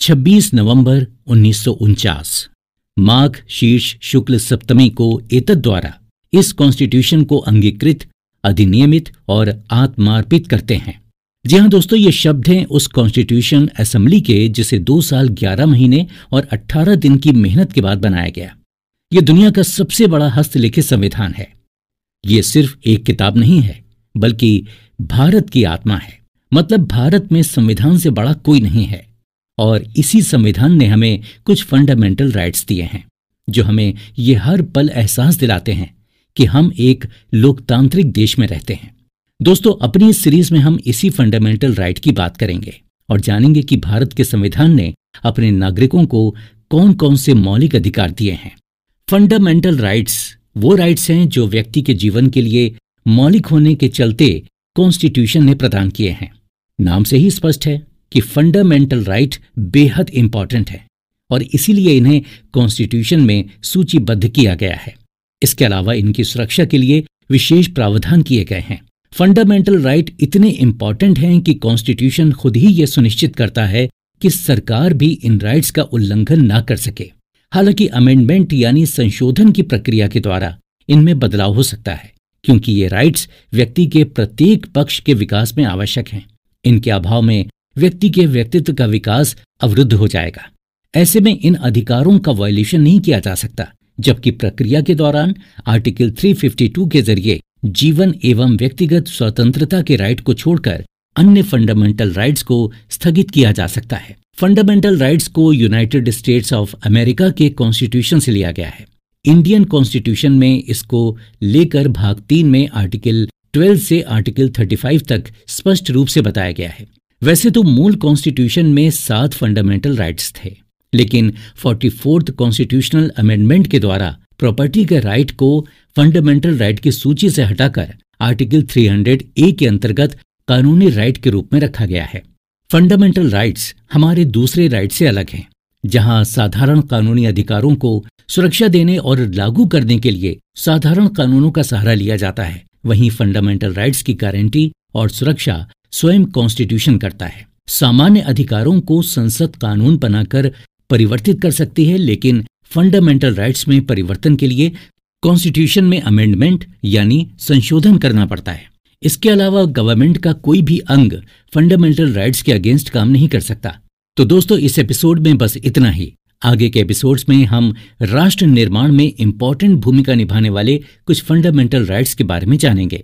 26 नवंबर उन्नीस सौ उनचास। माघ शीर्ष शुक्ल सप्तमी को एतद द्वारा इस कॉन्स्टिट्यूशन को अंगीकृत, अधिनियमित और आत्मार्पित करते हैं। जी हाँ दोस्तों, ये शब्द हैं उस कॉन्स्टिट्यूशन असेंबली के, जिसे दो साल ग्यारह महीने और अट्ठारह दिन की मेहनत के बाद बनाया गया। ये दुनिया का सबसे बड़ा हस्तलिखित संविधान है। ये सिर्फ़ एक किताब नहीं है, बल्कि भारत की आत्मा है। मतलब भारत में संविधान से बड़ा कोई नहीं है। और इसी संविधान ने हमें कुछ फंडामेंटल राइट्स दिए हैं, जो हमें ये हर पल एहसास दिलाते हैं कि हम एक लोकतांत्रिक देश में रहते हैं। दोस्तों, अपनी इस सीरीज़ में हम इसी फंडामेंटल राइट की बात करेंगे और जानेंगे कि भारत के संविधान ने अपने नागरिकों को कौन कौन से मौलिक अधिकार दिए हैं। फंडामेंटल राइट्स वो राइट्स हैं जो व्यक्ति के जीवन के लिए मौलिक होने के चलते कॉन्स्टिट्यूशन ने प्रदान किए हैं। नाम से ही स्पष्ट है कि फंडामेंटल राइट बेहद इंपॉर्टेंट है और इसीलिए इन्हें कॉन्स्टिट्यूशन में सूचीबद्ध किया गया है। इसके अलावा इनकी सुरक्षा के लिए विशेष प्रावधान किए गए हैं। फंडामेंटल राइट इतने इंपॉर्टेंट हैं कि कॉन्स्टिट्यूशन खुद ही यह सुनिश्चित करता है कि सरकार भी इन राइट्स का उल्लंघन ना कर सके। हालाँकि अमेंडमेंट यानी संशोधन की प्रक्रिया के द्वारा इनमें बदलाव हो सकता है, क्योंकि ये राइट्स व्यक्ति के प्रत्येक पक्ष के विकास में आवश्यक हैं। इनके अभाव में व्यक्ति के व्यक्तित्व का विकास अवरुद्ध हो जाएगा। ऐसे में इन अधिकारों का वायलेशन नहीं किया जा सकता, जबकि प्रक्रिया के दौरान आर्टिकल 352 के ज़रिए जीवन एवं व्यक्तिगत स्वतंत्रता के राइट को छोड़कर अन्य फंडामेंटल राइट्स को स्थगित किया जा सकता है। फंडामेंटल राइट्स को यूनाइटेड स्टेट्स ऑफ़ अमेरिका के कॉन्स्टिट्यूशन से लिया गया है। इंडियन कॉन्स्टिट्यूशन में इसको लेकर भाग तीन में आर्टिकल 12 से आर्टिकल 35 तक स्पष्ट रूप से बताया गया है। वैसे तो मूल कॉन्स्टिट्यूशन में सात फंडामेंटल राइट्स थे, लेकिन फोर्टी फोर्थ कॉन्स्टिट्यूशनल अमेंडमेंट के द्वारा प्रॉपर्टी के राइट को फंडामेंटल राइट की सूची से हटाकर आर्टिकल 300 ए के अंतर्गत कानूनी राइट के रूप में रखा गया है। फंडामेंटल राइट्स हमारे दूसरे राइट से अलग हैं, जहाँ साधारण कानूनी अधिकारों को सुरक्षा देने और लागू करने के लिए साधारण कानूनों का सहारा लिया जाता है। वहीं फंडामेंटल राइट्स की गारंटी और सुरक्षा स्वयं कॉन्स्टिट्यूशन करता है। सामान्य अधिकारों को संसद कानून बनाकर परिवर्तित कर सकती है, लेकिन फंडामेंटल राइट्स में परिवर्तन के लिए कॉन्स्टिट्यूशन में अमेंडमेंट यानी संशोधन करना पड़ता है। इसके अलावा गवर्नमेंट का कोई भी अंग फंडामेंटल राइट्स के अगेंस्ट काम नहीं कर सकता। तो दोस्तों, इस एपिसोड में बस इतना ही। आगे के एपिसोड्स में हम राष्ट्र निर्माण में इंपॉर्टेंट भूमिका निभाने वाले कुछ फंडामेंटल राइट्स के बारे में जानेंगे।